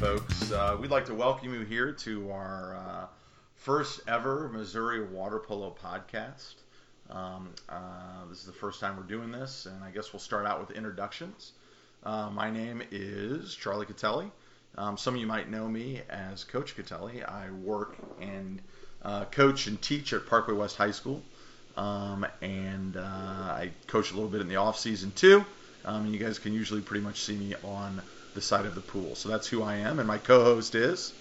folks. Uh, we'd like to welcome you here to our uh, first ever Missouri Water Polo podcast. Um, uh, this is the first time we're doing this, and I guess we'll start out with introductions. Uh, my name is Charlie Catelli. Um, some of you might know me as Coach Catelli. I work and uh, coach and teach at Parkway West High School, um, and uh, I coach a little bit in the off season too. Um, and you guys can usually pretty much see me on the side of the pool. So that's who I am, and my co-host is.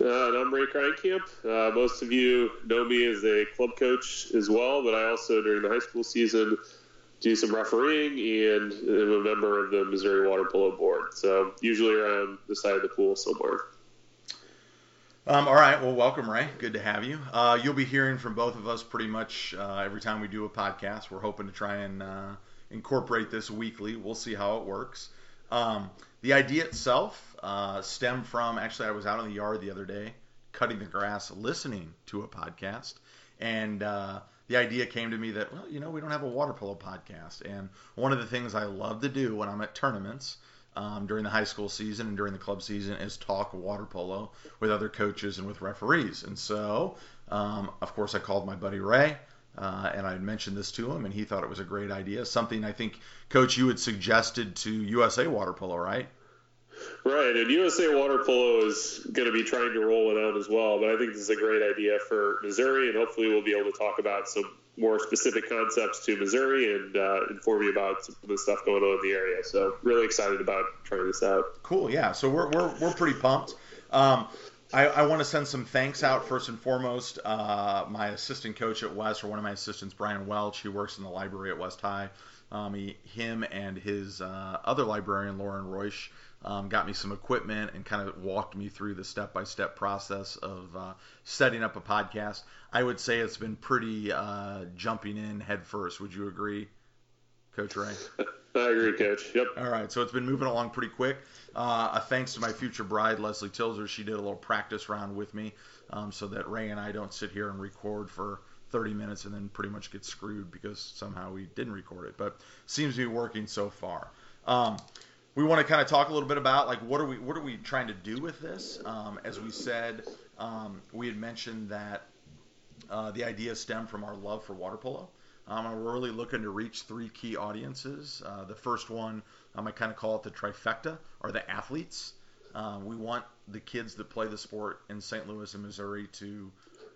Uh, and I'm Ray Kreinkamp. Uh, most of you know me as a club coach as well, but I also, during the high school season, do some refereeing and am a member of the Missouri Water Polo Board. So usually around the side of the pool somewhere. Um, all right. Well, welcome, Ray. Good to have you. Uh, you'll be hearing from both of us pretty much uh, every time we do a podcast. We're hoping to try and uh, incorporate this weekly. We'll see how it works. Um, the idea itself uh, stemmed from actually, I was out in the yard the other day cutting the grass, listening to a podcast, and uh, the idea came to me that, well, you know, we don't have a water polo podcast. And one of the things I love to do when I'm at tournaments um, during the high school season and during the club season is talk water polo with other coaches and with referees. And so, um, of course, I called my buddy Ray. Uh, and I mentioned this to him, and he thought it was a great idea. Something I think, Coach, you had suggested to USA Water Polo, right? Right, and USA Water Polo is going to be trying to roll it out as well. But I think this is a great idea for Missouri, and hopefully we'll be able to talk about some more specific concepts to Missouri and uh, inform you about some of the stuff going on in the area. So really excited about trying this out. Cool, yeah. So we're we're, we're pretty pumped. Um, I, I want to send some thanks out first and foremost. Uh, my assistant coach at West, or one of my assistants, Brian Welch, who works in the library at West High. Um, he, him and his uh, other librarian, Lauren Roysch, um, got me some equipment and kind of walked me through the step by step process of uh, setting up a podcast. I would say it's been pretty uh, jumping in head first. Would you agree, Coach Ray? I agree, Coach. Yep. All right, so it's been moving along pretty quick. Uh, a thanks to my future bride, Leslie Tilzer. She did a little practice round with me um, so that Ray and I don't sit here and record for 30 minutes and then pretty much get screwed because somehow we didn't record it. But seems to be working so far. Um, we want to kind of talk a little bit about like what are we what are we trying to do with this? Um, as we said, um, we had mentioned that uh, the idea stemmed from our love for water polo. Um, we're really looking to reach three key audiences. Uh, the first one, um, I kind of call it the trifecta, are the athletes. Um, we want the kids that play the sport in St. Louis and Missouri to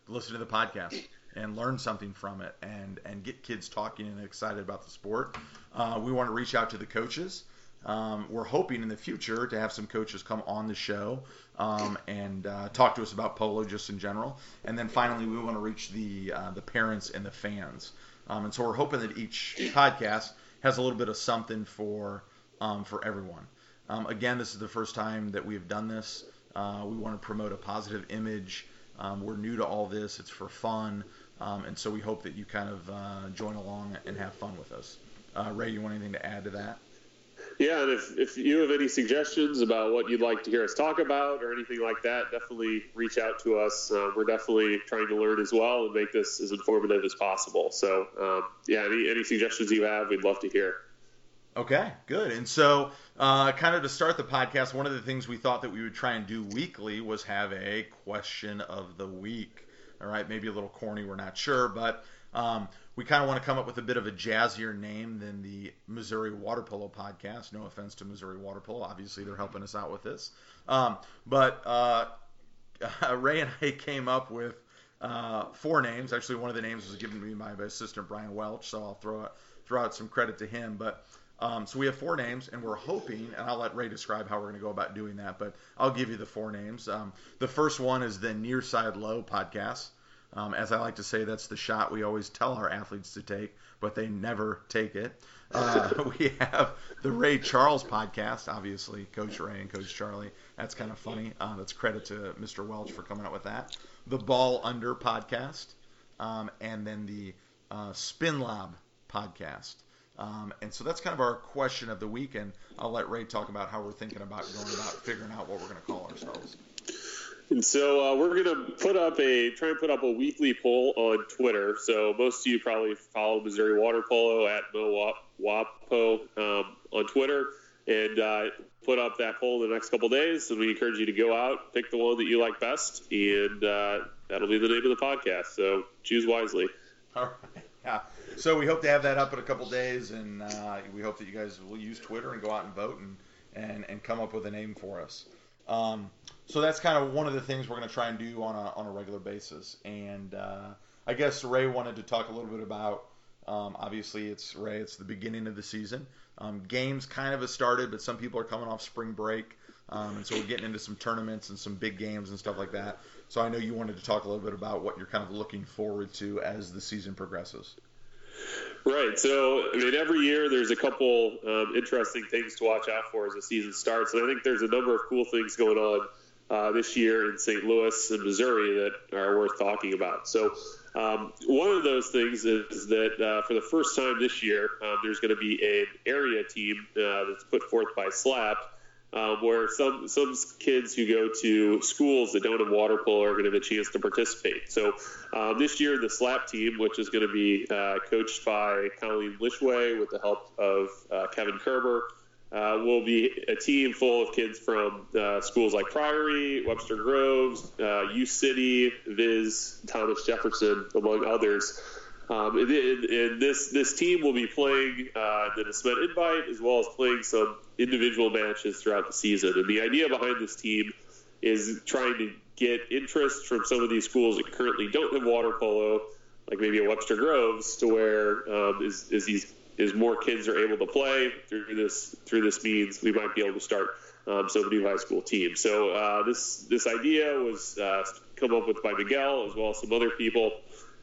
listen to the podcast and learn something from it and, and get kids talking and excited about the sport. Uh, we want to reach out to the coaches. Um, we're hoping in the future to have some coaches come on the show um, and uh, talk to us about polo just in general. And then finally, we want to reach the uh, the parents and the fans. Um, and so we're hoping that each podcast has a little bit of something for um, for everyone. Um, again, this is the first time that we have done this. Uh, we want to promote a positive image. Um, we're new to all this. It's for fun, um, and so we hope that you kind of uh, join along and have fun with us. Uh, Ray, you want anything to add to that? Yeah, and if, if you have any suggestions about what you'd like to hear us talk about or anything like that, definitely reach out to us. Uh, we're definitely trying to learn as well and make this as informative as possible. So, um, yeah, any, any suggestions you have, we'd love to hear. Okay, good. And so, uh, kind of to start the podcast, one of the things we thought that we would try and do weekly was have a question of the week. All right, maybe a little corny, we're not sure, but um, we kind of want to come up with a bit of a jazzier name than the Missouri Water Polo podcast. No offense to Missouri Water Polo, obviously they're helping us out with this. Um, but uh, Ray and I came up with uh, four names. Actually, one of the names was given to me by my assistant Brian Welch, so I'll throw out, throw out some credit to him. But um, so we have four names, and we're hoping, and I'll let Ray describe how we're going to go about doing that, but I'll give you the four names. Um, the first one is the Nearside Low podcast. Um, as I like to say, that's the shot we always tell our athletes to take, but they never take it. Uh, we have the Ray Charles podcast, obviously, Coach Ray and Coach Charlie. That's kind of funny. Uh, that's credit to Mr. Welch for coming up with that. The Ball Under podcast, um, and then the uh, Spin Lob podcast. Um, and so that's kind of our question of the week, and I'll let Ray talk about how we're thinking about going about figuring out what we're going to call ourselves. And so uh, we're going to put up a try and put up a weekly poll on Twitter. So most of you probably follow Missouri Water Polo at MoWapo um, on Twitter, and uh, put up that poll in the next couple days, and we encourage you to go out, pick the one that you like best, and uh, that'll be the name of the podcast. So choose wisely. All right. Yeah. So we hope to have that up in a couple days, and uh, we hope that you guys will use Twitter and go out and vote and and, and come up with a name for us. Um, so that's kind of one of the things we're going to try and do on a on a regular basis. And uh, I guess Ray wanted to talk a little bit about. Um, obviously, it's Ray. It's the beginning of the season. Um, games kind of have started, but some people are coming off spring break, um, and so we're getting into some tournaments and some big games and stuff like that. So I know you wanted to talk a little bit about what you're kind of looking forward to as the season progresses. Right. So, I mean, every year there's a couple um, interesting things to watch out for as the season starts, and I think there's a number of cool things going on uh, this year in St. Louis and Missouri that are worth talking about. So, um, one of those things is that uh, for the first time this year, um, there's going to be an area team uh, that's put forth by SLAP um, where some some kids who go to schools that don't have water polo are going to have a chance to participate. So um, this year, the SLAP team, which is going to be uh, coached by Colleen Lishway with the help of uh, Kevin Kerber, uh, will be a team full of kids from uh, schools like Priory, Webster Groves, uh, U City, Viz, Thomas Jefferson, among others. Um, and, and, this this team will be playing uh, the DeSmet Invite as well as playing some individual matches throughout the season. And the idea behind this team is trying to get interest from some of these schools that currently don't have water polo, like maybe a Webster Groves, to where um, is, is these is more kids are able to play through this through this means we might be able to start um, some new high school teams. So uh, this this idea was uh, come up with by Miguel as well as some other people.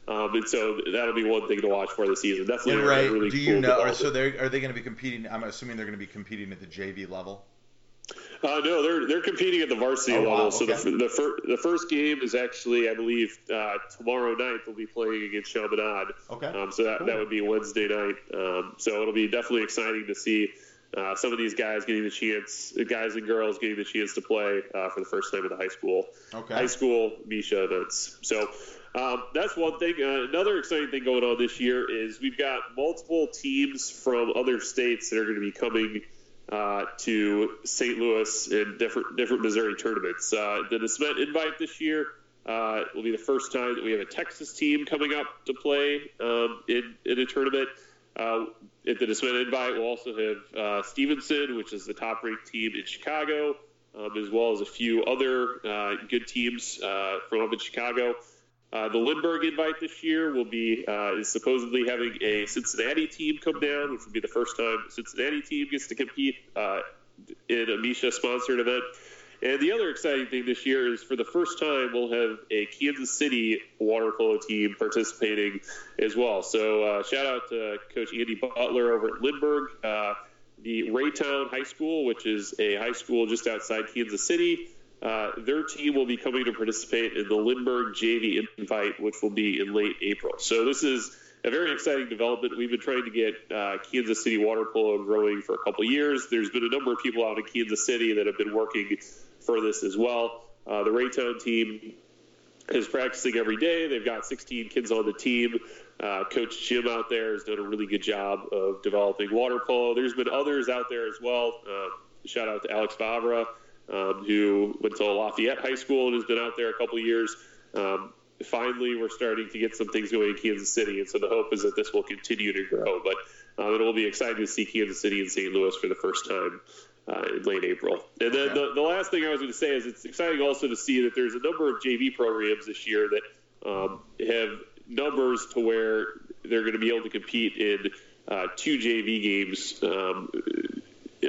Um, and so that'll be one thing to watch for the season. Definitely, yeah, right. Really Do you cool know? So they are they going to be competing? I'm assuming they're going to be competing at the JV level. Uh, no, they're they're competing at the varsity oh, level. Wow, okay. So the the, fir- the first game is actually, I believe, uh, tomorrow night they'll be playing against Chaminade. Okay. Um, so that, cool. that would be Wednesday night. Um, so it'll be definitely exciting to see uh, some of these guys getting the chance, guys and girls getting the chance to play uh, for the first time at the high school, okay. high school MISA events. So um, that's one thing. Uh, another exciting thing going on this year is we've got multiple teams from other states that are going to be coming uh, to St. Louis in different different Missouri tournaments. Uh, the DeSmet Invite this year uh, will be the first time that we have a Texas team coming up to play um, in, in a tournament. Uh, at the DeSmet Invite, we'll also have uh, Stevenson, which is the top ranked team in Chicago, um, as well as a few other good teams from up in Chicago. Uh, the Lindbergh invite this year will be uh, is supposedly having a Cincinnati team come down, which will be the first time Cincinnati team gets to compete uh, in a MISA sponsored event. And the other exciting thing this year is for the first time we'll have a Kansas City water polo team participating as well. So uh, shout out to Coach Andy Butler over at Lindbergh. Uh, the Raytown High School, which is a high school just outside Kansas City, uh, their team will be coming to participate in the Lindbergh JV Invite, which will be in late April. So this is a very exciting development. We've been trying to get uh, Kansas City water polo growing for a couple years. There's been a number of people out in Kansas City that have been working for this as well. Uh, the Raytown team is practicing every day. They've got 16 kids on the team. Uh, Coach Jim out there has done a really good job of developing water polo. There's been others out there as well. Uh, shout out to Alex Favra um, who went to Lafayette High School and has been out there a couple years. Um, finally, we're starting to get some things going in Kansas City, and so the hope is that this will continue to grow. But uh, it will be exciting to see Kansas City and St. Louis for the first time uh, in late April. And then okay. the, the last thing I was going to say is it's exciting also to see that there's a number of JV programs this year that um, have numbers to where they're going to be able to compete in uh, two JV games um,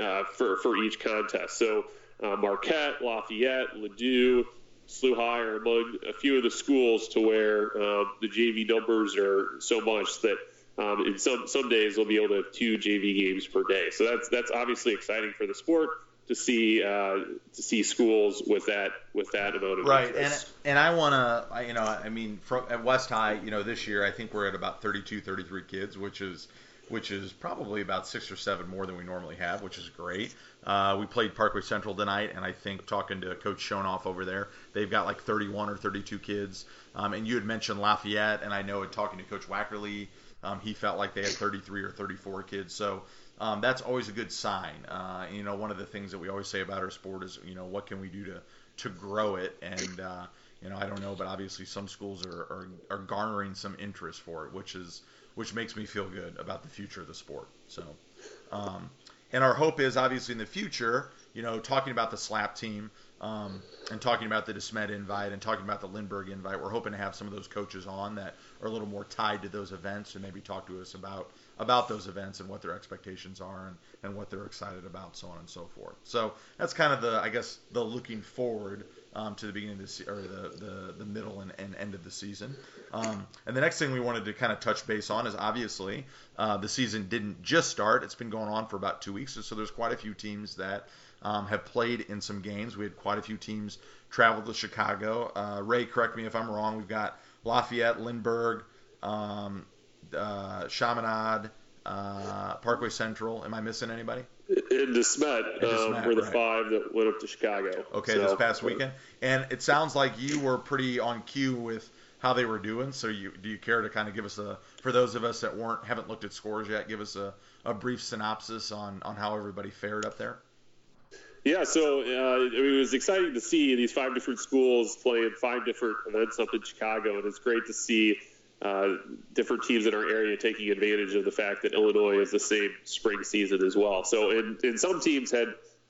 uh, for for each contest. So uh, Marquette, Lafayette, Ladue, SLU High are among a few of the schools to where um, the JV numbers are so much that um, in some some days they'll be able to have two JV games per day. So that's that's obviously exciting for the sport to see uh, to see schools with that with that amount of right. Interest. And and I want to you know I mean from, at West High you know this year I think we're at about 32 33 kids, which is which is probably about six or seven more than we normally have, which is great. Uh, we played Parkway Central tonight, and I think talking to Coach Schoenoff over there, they've got like 31 or 32 kids. Um, and you had mentioned Lafayette, and I know talking to Coach Wackerly um, he felt like they had 33 or 34 kids. So um, that's always a good sign. Uh, you know, one of the things that we always say about our sport is, you know, what can we do to to grow it? And uh, you know, I don't know, but obviously some schools are, are, are garnering some interest for it, which is which makes me feel good about the future of the sport. So, um, and our hope is obviously in the future, you know, talking about the SLAP team um, and talking about the DeSmet invite and talking about the Lindbergh invite, we're hoping to have some of those coaches on that are a little more tied to those events and maybe talk to us about about those events and what their expectations are and, and what they're excited about, so on and so forth. So that's kind of the, I guess, the looking forward um, to the beginning of the se- or the, the, the middle and, and end of the season. Um, and the next thing we wanted to kind of touch base on is obviously uh, the season didn't just start; it's been going on for about two weeks. So there's quite a few teams that um, have played in some games. We had quite a few teams travel to Chicago. Uh, Ray, correct me if I'm wrong. We've got Lafayette, Lindbergh, um, uh, Chaminade, uh, Parkway Central. Am I missing anybody? In DeSmet, um, were the right. five that went up to Chicago. Okay, so, this past weekend, and it sounds like you were pretty on cue with how they were doing. So, you do you care to kind of give us a, for those of us that weren't haven't looked at scores yet, give us a, a brief synopsis on on how everybody fared up there? Yeah, so uh, I mean, it was exciting to see these five different schools playing five different events up in Chicago, and it's great to see uh, different teams in our area taking advantage of the fact that Illinois is the same spring season as well. So, and, and some teams had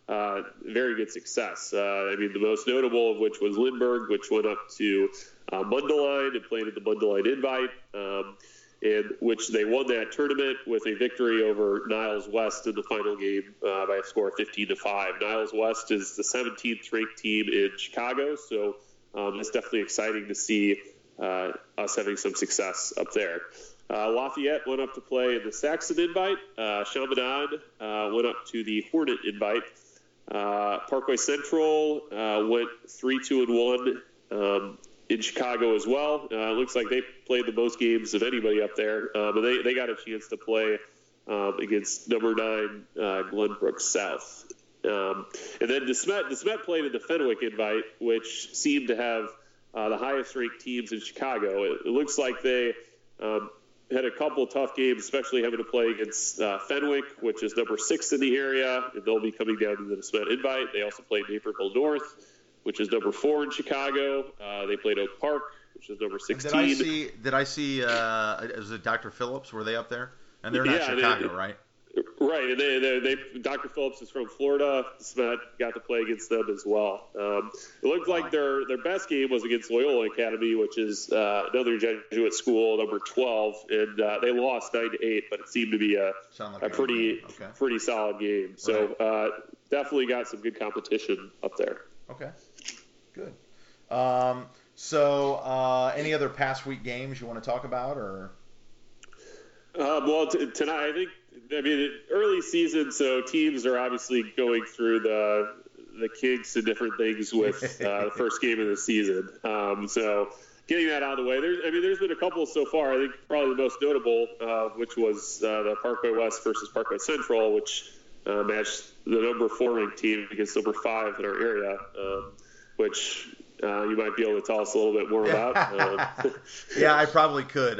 uh, very good success. Uh, I mean, the most notable of which was Lindbergh, which went up to uh, and played at the Mundelein Invite, um, in which they won that tournament with a victory over Niles West in the final game uh, by a score of 15 to five. Niles West is the 17th ranked team in Chicago, so um, it's definitely exciting to see uh, us having some success up there. Uh, Lafayette went up to play in the Saxon invite. Uh, Chaminade uh, went up to the Hornet invite. Uh, Parkway Central uh, went three, two, and one um, in Chicago as well. It looks like they played the most games of anybody up there, and they, they got a chance to play um, against number nine uh, Glenbrook South. Um, and then DeSmet, DeSmet played in the Fenwick invite, which seemed to have uh, the highest ranked teams in Chicago. It, it looks like they um, had a couple tough games, especially having to play against uh, Fenwick, which is number six in the area, and they'll be coming down to the DeSmet Invite. They also played Naperville North, which is number four in Chicago. Uh, they played Oak Park, which is number 16. Did I see? Did I see? Uh, was it Dr. Phillips? Were they up there? And they're not yeah, Chicago, they, right? Right, and they, they, they, Dr. Phillips is from Florida. Smet got to play against them as well. Um, it looked like their their best game was against Loyola Academy, which is uh, another Jesuit school, number 12, and uh, they lost nine to eight, but it seemed to be a, like a pretty okay. pretty solid game. So right. uh, definitely got some good competition up there. Okay, good. Um, so uh, any other past week games you want to talk about, or? Uh, well, t- tonight I think I mean, early season, so teams are obviously going through the the kinks and different things with uh, the first game of the season. Um, so getting that out of the way, there's I mean, there's been a couple so far. I think probably the most notable, uh, which was uh, the Parkway West versus Parkway Central, which uh, matched the number four ranked team against number five in our area, um, which. Uh, you might be able to tell us a little bit more about. Um, yeah, I probably could.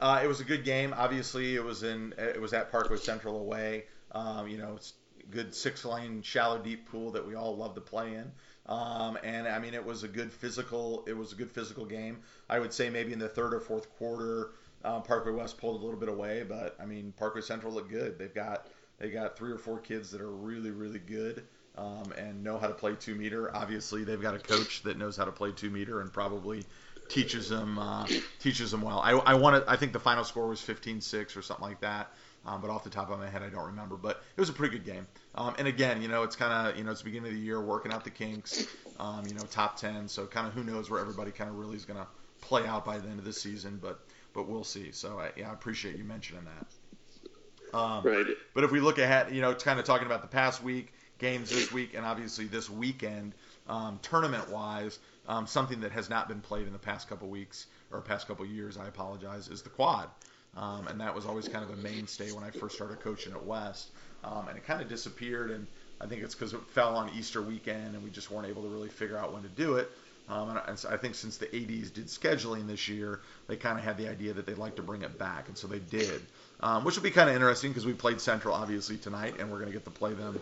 Uh, it was a good game. Obviously, it was in it was at Parkway Central away. Um, you know, it's good six lane shallow deep pool that we all love to play in. Um, and I mean, it was a good physical. It was a good physical game. I would say maybe in the third or fourth quarter, uh, Parkway West pulled a little bit away, but I mean, Parkway Central looked good. They've got they got three or four kids that are really really good. Um, and know how to play two meter. Obviously, they've got a coach that knows how to play two meter and probably teaches them uh, teaches them well. I, I to. I think the final score was 15-6 or something like that. Um, but off the top of my head, I don't remember. But it was a pretty good game. Um, and again, you know, it's kind of you know it's the beginning of the year, working out the kinks. Um, you know, top ten. So kind of who knows where everybody kind of really is going to play out by the end of the season. But but we'll see. So I, yeah, I appreciate you mentioning that. Um, right. But if we look ahead, you know, it's kind of talking about the past week, games this week, and obviously this weekend, um, tournament wise. Um, something that has not been played in the past couple weeks or past couple years, I apologize, is the quad. Um, and that was always kind of a mainstay when I first started coaching at West. Um, and it kind of disappeared, and I think it's because it fell on Easter weekend, and we just weren't able to really figure out when to do it. Um, and, I think since the ADs did scheduling this year, they kind of had the idea that they'd like to bring it back, and so they did, um, which will be kind of interesting because we played Central obviously tonight, and we're going to get to play them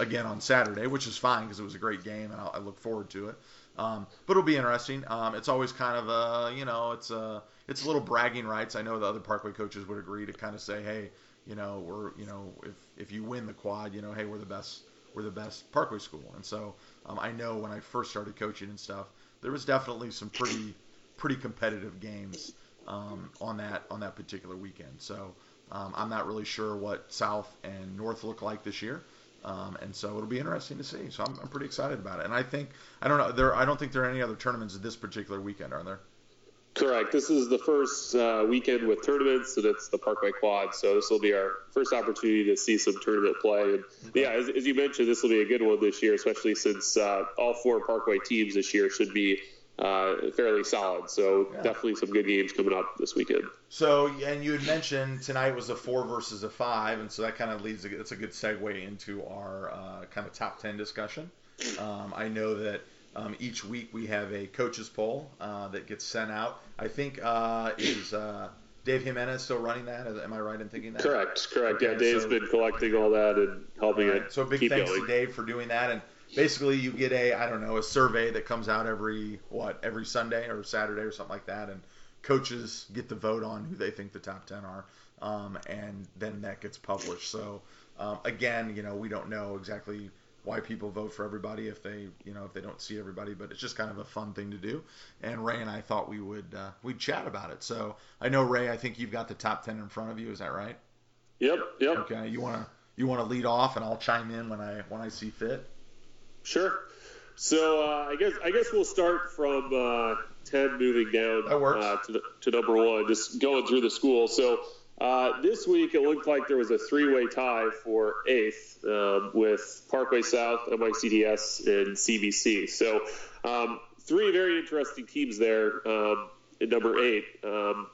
again on Saturday, which is fine because it was a great game, and I'll, I look forward to it. Um, but it'll be interesting. Um, it's always kind of a, you know, it's a, it's a little bragging rights. I know the other Parkway coaches would agree to kind of say, hey, you know, we're, you know, if if you win the quad, you know, hey, we're the best, we're the best Parkway school. And so um, I know when I first started coaching and stuff, there was definitely some pretty, pretty competitive games um, on that on that particular weekend. So um, I'm not really sure what South and North look like this year. Um, and so it'll be interesting to see. So I'm, I'm pretty excited about it. And I think I don't know there I don't think there are any other tournaments this particular weekend, are there? Correct. This is the first uh, weekend with tournaments, and it's the Parkway Quad. So this will be our first opportunity to see some tournament play. And okay. yeah, as, as, you mentioned, this will be a good one this year, especially since uh, all four Parkway teams this year should be uh, fairly solid. So yeah. definitely some good games coming up this weekend. So and you had mentioned tonight was a four versus a five, and so that kind of leads. That's a good segue into our uh, kind of top ten discussion. Um, I know that um, each week we have a coaches poll uh, that gets sent out. I think uh, is uh, Dave Jimenez still running that? Am I right in thinking that? Correct, correct. Okay, yeah, Dave's so, been collecting all that and helping right. it. So big thanks going. to Dave for doing that. And basically, you get a I don't know a survey that comes out every what every Sunday or Saturday or something like that, and coaches get to vote on who they think the top ten are, um, and then that gets published. So um, again, you know, we don't know exactly why people vote for everybody if they you know if they don't see everybody but it's just kind of a fun thing to do. And ray and i thought we would uh, we'd chat about it. So i know ray i think you've got the top 10 in front of you. Is that right? Yep yep. Okay. You want to you want to lead off and i'll chime in when i when i see fit sure so uh, i guess i guess we'll start from uh, 10 moving down. Uh, to, the, to number one just going through the school so uh, this week, it looked like there was a three-way tie for eighth um, with Parkway South, MICDS, and CBC. So, um, three very interesting teams there um, in number eight. Um,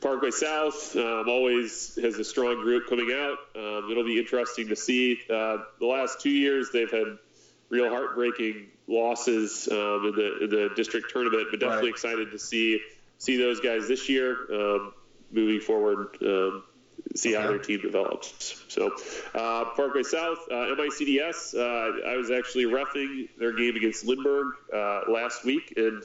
Parkway South um, always has a strong group coming out. Um, it'll be interesting to see. Uh, the last two years, they've had real heartbreaking losses in the in the district tournament, but definitely right. excited to see see those guys this year. Um, moving forward, um, see okay. how their team develops. So, uh, Parkway South, uh, MICDS, uh, I was actually refing their game against Lindbergh uh, last week, and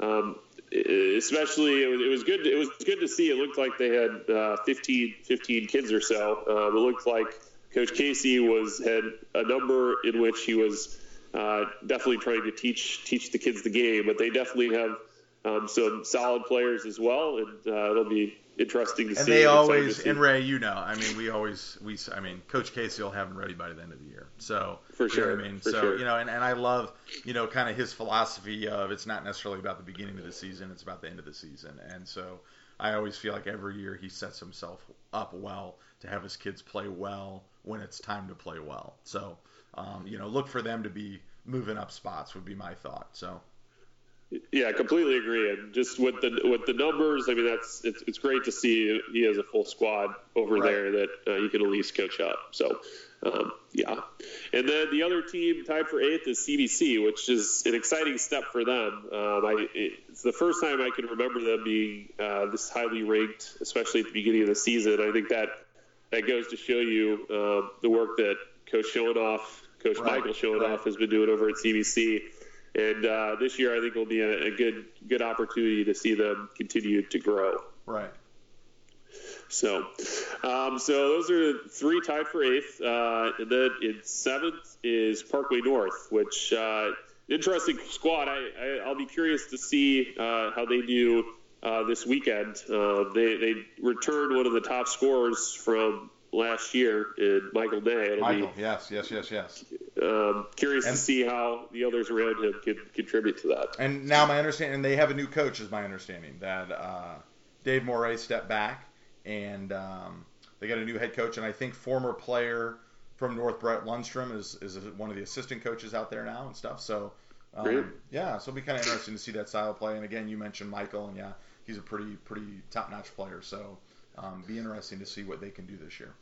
um, especially it was, it was, good. It was good to see. It looked like they had uh, 15, 15 kids or so. Um, it looked like Coach Casey was had a number in which he was uh, definitely trying to teach teach the kids the game, but they definitely have um, some solid players as well, and it'll be interesting to and see. And they always, and Ray, you know, I mean, we always, we, I mean, Coach Casey will have them ready by the end of the year. So for sure, I mean, for so sure. you know, and, and I love, you know, kind of his philosophy of it's not necessarily about the beginning of the season, it's about the end of the season, and so I always feel like every year he sets himself up well to have his kids play well when it's time to play well. So, um, you know, look for them to be moving up spots would be my thought. So. Yeah, I completely agree. And just with the with the numbers, I mean, that's it's, it's great to see he has a full squad over right. there that uh, he can at least coach up. So, um, yeah. And then the other team tied for eighth is CBC, which is an exciting step for them. Um, I, it's the first time I can remember them being uh, this highly ranked, especially at the beginning of the season. I think that that goes to show you um, the work that Coach Schoenoff, Coach right. Michael Schoenoff, right. has been doing over at CBC and uh, this year I think will be a, a, good good opportunity to see them continue to grow. Right. So, um, so those are three tied for eighth, uh, and then in seventh is Parkway North, which uh, interesting squad. I, I will be curious to see uh, how they do uh, this weekend. Uh, they they returned one of the top scorers from last year in Michael Day. It'll Michael, be, yes, yes, yes, yes. Um, curious and, to see how the others around him can contribute to that. And now my understanding, they have a new coach, is my understanding that uh, Dave Moray stepped back, and um, they got a new head coach, and I think former player from North Brett Lundstrom is is one of the assistant coaches out there now and stuff. So. Um, yeah, so it'll be kind of interesting to see that style play. And again, you mentioned Michael, and yeah, he's a pretty pretty top notch player. So um, be interesting to see what they can do this year.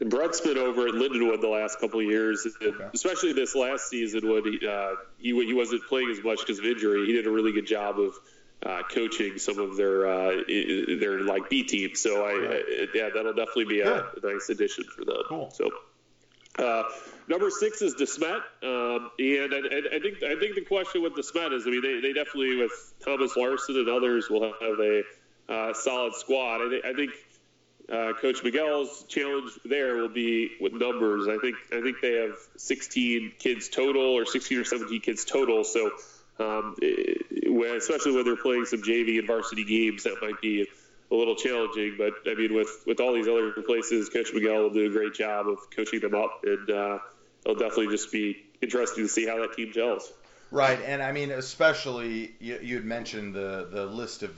And Brett's been over at Lindenwood the last couple of years, Okay. especially this last season when he, uh, he he wasn't playing as much because of injury. He did a really good job of uh, coaching some of their uh, their like B teams. So I. I yeah, that'll definitely be a, a nice addition for them. Cool. So. Uh, number six is DeSmet, um, and I, I, think I think the question with DeSmet is, I mean, they, they definitely with Thomas Larson and others will have a uh, solid squad. I, I think uh, Coach Miguel's challenge there will be with numbers. I think I think they have 16 kids total, or 16 or 17 kids total. So, um, eh, when- especially when they're playing some JV and varsity games, that might be a little challenging. But I mean, with with all these other places, Coach Miguel will do a great job of coaching them up, and uh, it'll definitely just be interesting to see how that team gels. Right, and I mean, especially you, you had mentioned the the list of,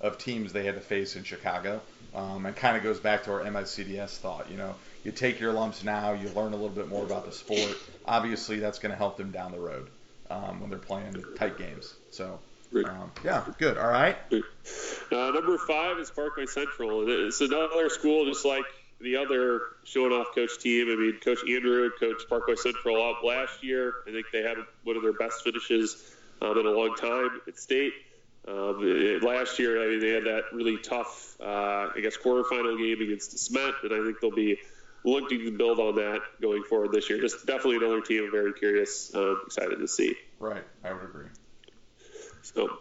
of teams they had to face in Chicago. Um, it kind of goes back to our MICDS thought. You know, you take your lumps now, you learn a little bit more about the sport. Obviously, that's going to help them down the road um, when they're playing tight games. So, um, yeah, good. All right. Uh, number five is Parkway Central. It's another school just like the other Schoenoff coach team. I mean, Coach Andrew coached Parkway Central up last year. I think they had one of their best finishes um, in a long time at state. Um, last year, I mean, they had that really tough, uh, I guess, quarterfinal game against Smet, and I think they'll be looking to build on that going forward this year. Just definitely another team I'm very curious, um, excited to see. Right, I would agree. So,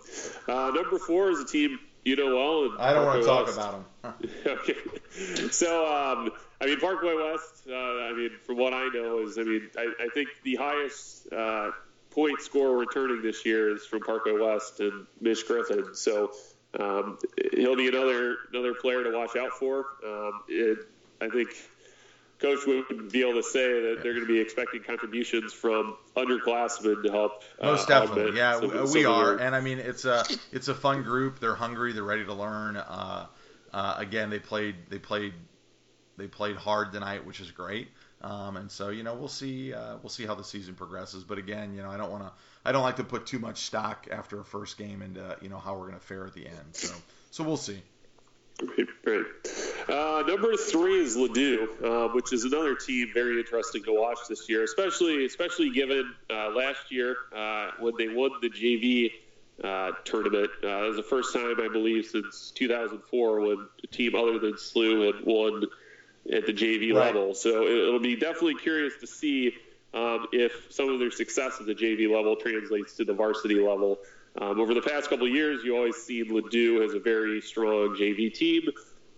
uh, number four is a team you know well. and I don't want to talk West. about them. okay. So, um, I mean, Parkway West, uh, I mean, from what I know, is, I mean, I, I think the highest uh, point scorer returning this year is from Parkway West and Mish Griffin. So, um, he'll be another another player to watch out for. Um, it, I think Coach would be able to say that they're going to be expecting contributions from underclassmen to help. uh, Most definitely, yeah, some- we, some are, and I mean it's a it's a fun group. They're hungry. They're ready to learn. Uh, uh, again, they played they played they played hard tonight, which is great. Um, and so you know we'll see uh, we'll see how the season progresses. But again, you know I don't want to I don't like to put too much stock after a first game into you know how we're going to fare at the end. So so we'll see. Right. Uh, number three is Ladue, uh, which is another team very interesting to watch this year, especially especially given uh, last year uh, when they won the JV uh, tournament. Uh, it was the first time, I believe, since 2004 when a team other than SLU had won at the JV Right. level. So it, it'll be definitely curious to see um, if some of their success at the JV level translates to the varsity level. Um, over the past couple of years, you always seen Ladue as a very strong JV team.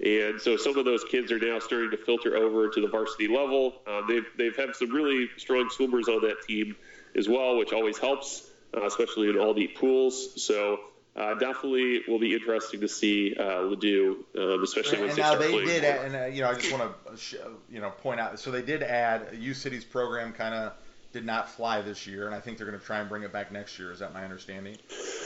And so some of those kids are now starting to filter over to the varsity level. Um, they've, they've had some really strong swimmers on that team as well, which always helps, uh, especially in all the pools. So uh, definitely will be interesting to see uh, Ladue, um, especially once and they now start they playing did, add, and uh, you know I just want to you know point out. So they did add U City's program kind of did not fly this year, and I think they're going to try and bring it back next year. Is that my understanding?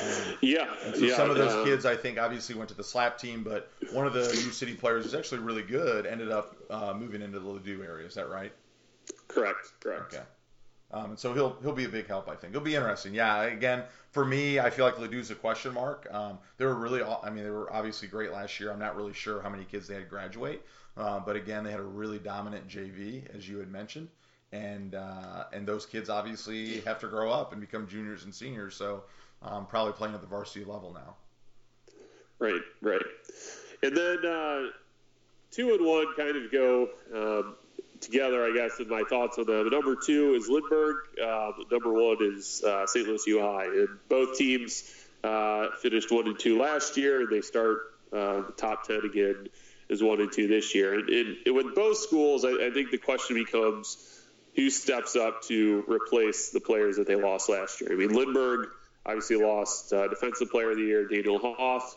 Um, yeah, so yeah. some of those um, kids, I think, obviously went to the slap team, but one of the U City players who's actually really good ended up uh, moving into the Ladue area. Is that right? Correct, correct. Okay. Um, and so he'll he'll be a big help, I think. It'll be interesting. Yeah. Again, for me, I feel like Ladue's a question mark. Um, they were really, I mean, they were obviously great last year. I'm not really sure how many kids they had graduate, uh, but again, they had a really dominant JV, as you had mentioned, and uh, and those kids obviously have to grow up and become juniors and seniors. So um, probably playing at the varsity level now. Right, right. And then uh, two and one kind of go um, together, I guess, in my thoughts on them. Number two is Lindbergh. Uh, number one is uh, St. Louis U High. And both teams uh, finished one and two last year, they start uh, the top ten again as one and two this year. And, and, and with both schools, I, I think the question becomes who steps up to replace the players that they lost last year. I mean, Lindbergh obviously lost uh, Defensive Player of the Year Daniel Hoff.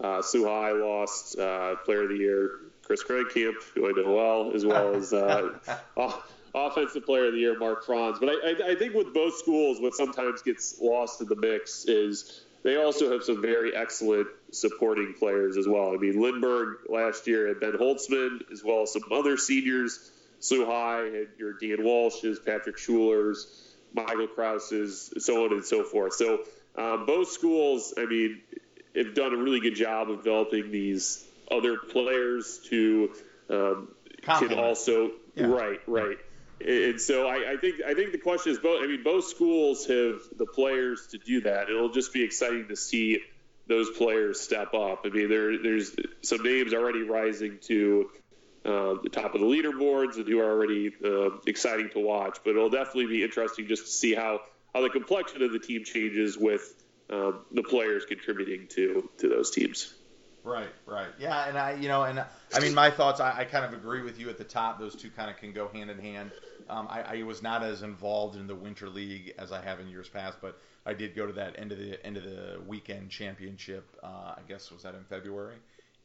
Uh, High lost uh, Player of the Year Chris Kreinkamp, who I know well, as well as uh, off- Offensive Player of the Year Mark Franz. But I, I, I think with both schools, what sometimes gets lost in the mix is they also have some very excellent supporting players as well. I mean, Lindbergh last year had Ben Holtzman, as well as some other seniors. SLU High had your Dan Walsh's, Patrick Schulers, Michael Krause's, so on and so forth. So um, both schools, I mean, have done a really good job of developing these other players to um, can also yeah. right, right. And so I, I, think I think the question is both. I mean, both schools have the players to do that. It'll just be exciting to see those players step up. I mean, there, there's some names already rising to uh, the top of the leaderboards and who are already uh, exciting to watch. But it'll definitely be interesting just to see how, how the complexion of the team changes with um, the players contributing to to those teams. Right, right, yeah, and I, you know, and I mean, my thoughts. I, I kind of agree with you at the top. Those two kind of can go hand in hand. Um, I, I was not as involved in the Winter League as I have in years past, but I did go to that end of the end of the weekend championship. Uh, I guess was that in February,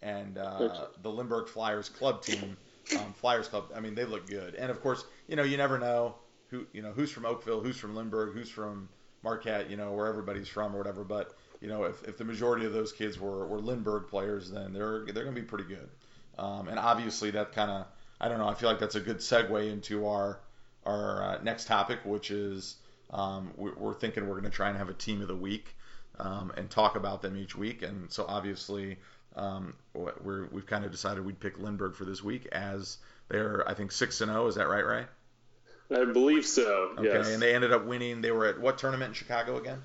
and uh, the Lindbergh Flyers club team, um, Flyers club. I mean, they look good, and of course, you know, you never know who you know who's from Oakville, who's from Lindbergh, who's from Marquette, you know, where everybody's from or whatever. But you know, if, if the majority of those kids were, were Lindbergh players, then they're they're going to be pretty good. Um, and obviously, that kind of I don't know. I feel like that's a good segue into our our uh, next topic, which is um, we're thinking we're going to try and have a team of the week um, and talk about them each week. And so obviously, um, we're, we've kind of decided we'd pick Lindbergh for this week as they're I think six and zero. Oh. Is that right, Ray? I believe so. Okay, yes. and they ended up winning. They were at what tournament in Chicago again?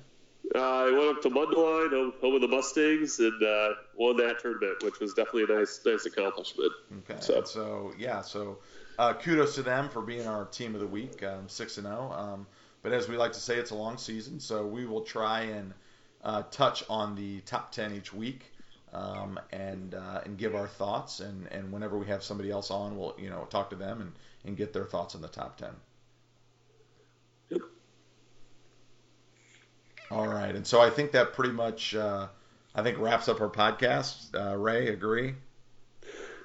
Uh, I went up to Mundelein, home of the Mustangs, and uh, won that tournament, which was definitely a nice, nice accomplishment. Okay. So, so yeah, so uh, kudos to them for being our team of the week, um, six and zero. Oh. Um, but as we like to say, it's a long season, so we will try and uh, touch on the top ten each week. Um, and uh, and give our thoughts, and, and whenever we have somebody else on, we'll you know talk to them and, and get their thoughts on the top ten. All right, and so I think that pretty much, uh, I think wraps up our podcast. Uh, Ray, agree?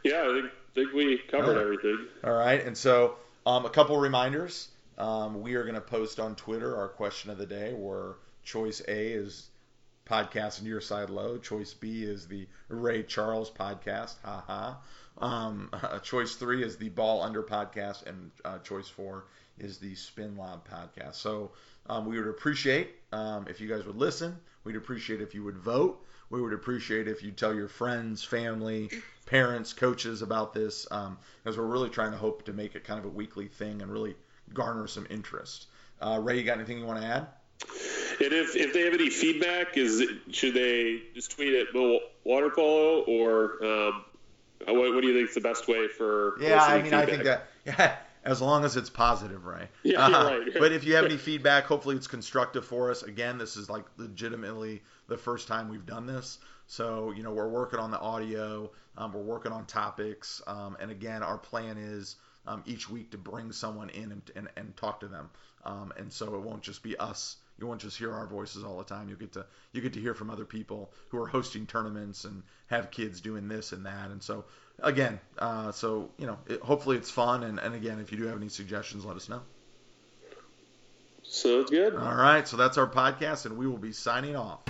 Yeah, I think, think we covered right. everything. All right, and so um, a couple reminders. Um, we are going to post on Twitter our question of the day, where choice A is podcast and your side low. Choice B is the Ray Charles podcast. Ha ha. Um, uh, choice three is the Ball Under podcast, and uh, choice four is the Spin Lob podcast. So um, we would appreciate um, if you guys would listen. We'd appreciate if you would vote. We would appreciate if you tell your friends, family, parents, coaches about this, um, because we're really trying to hope to make it kind of a weekly thing and really garner some interest. Uh, Ray, you got anything you want to add? And if, if they have any feedback, is it, should they just tweet at Bill Water Polo or um, what, what, do you think is the best way for? Yeah, I mean, feedback? I think that yeah, as long as it's positive, right? Yeah, uh, right. but if you have any feedback, hopefully it's constructive for us. Again, this is like legitimately the first time we've done this. So, you know, we're working on the audio, um, we're working on topics, um, and again, our plan is um, each week to bring someone in and, and, and talk to them. Um, and so it won't just be us. You won't just hear our voices all the time. You get to you get to hear from other people who are hosting tournaments and have kids doing this and that. And so again, uh, so you know, it, hopefully it's fun. And, and again, if you do have any suggestions, let us know. Sounds good. All right, so that's our podcast, and we will be signing off.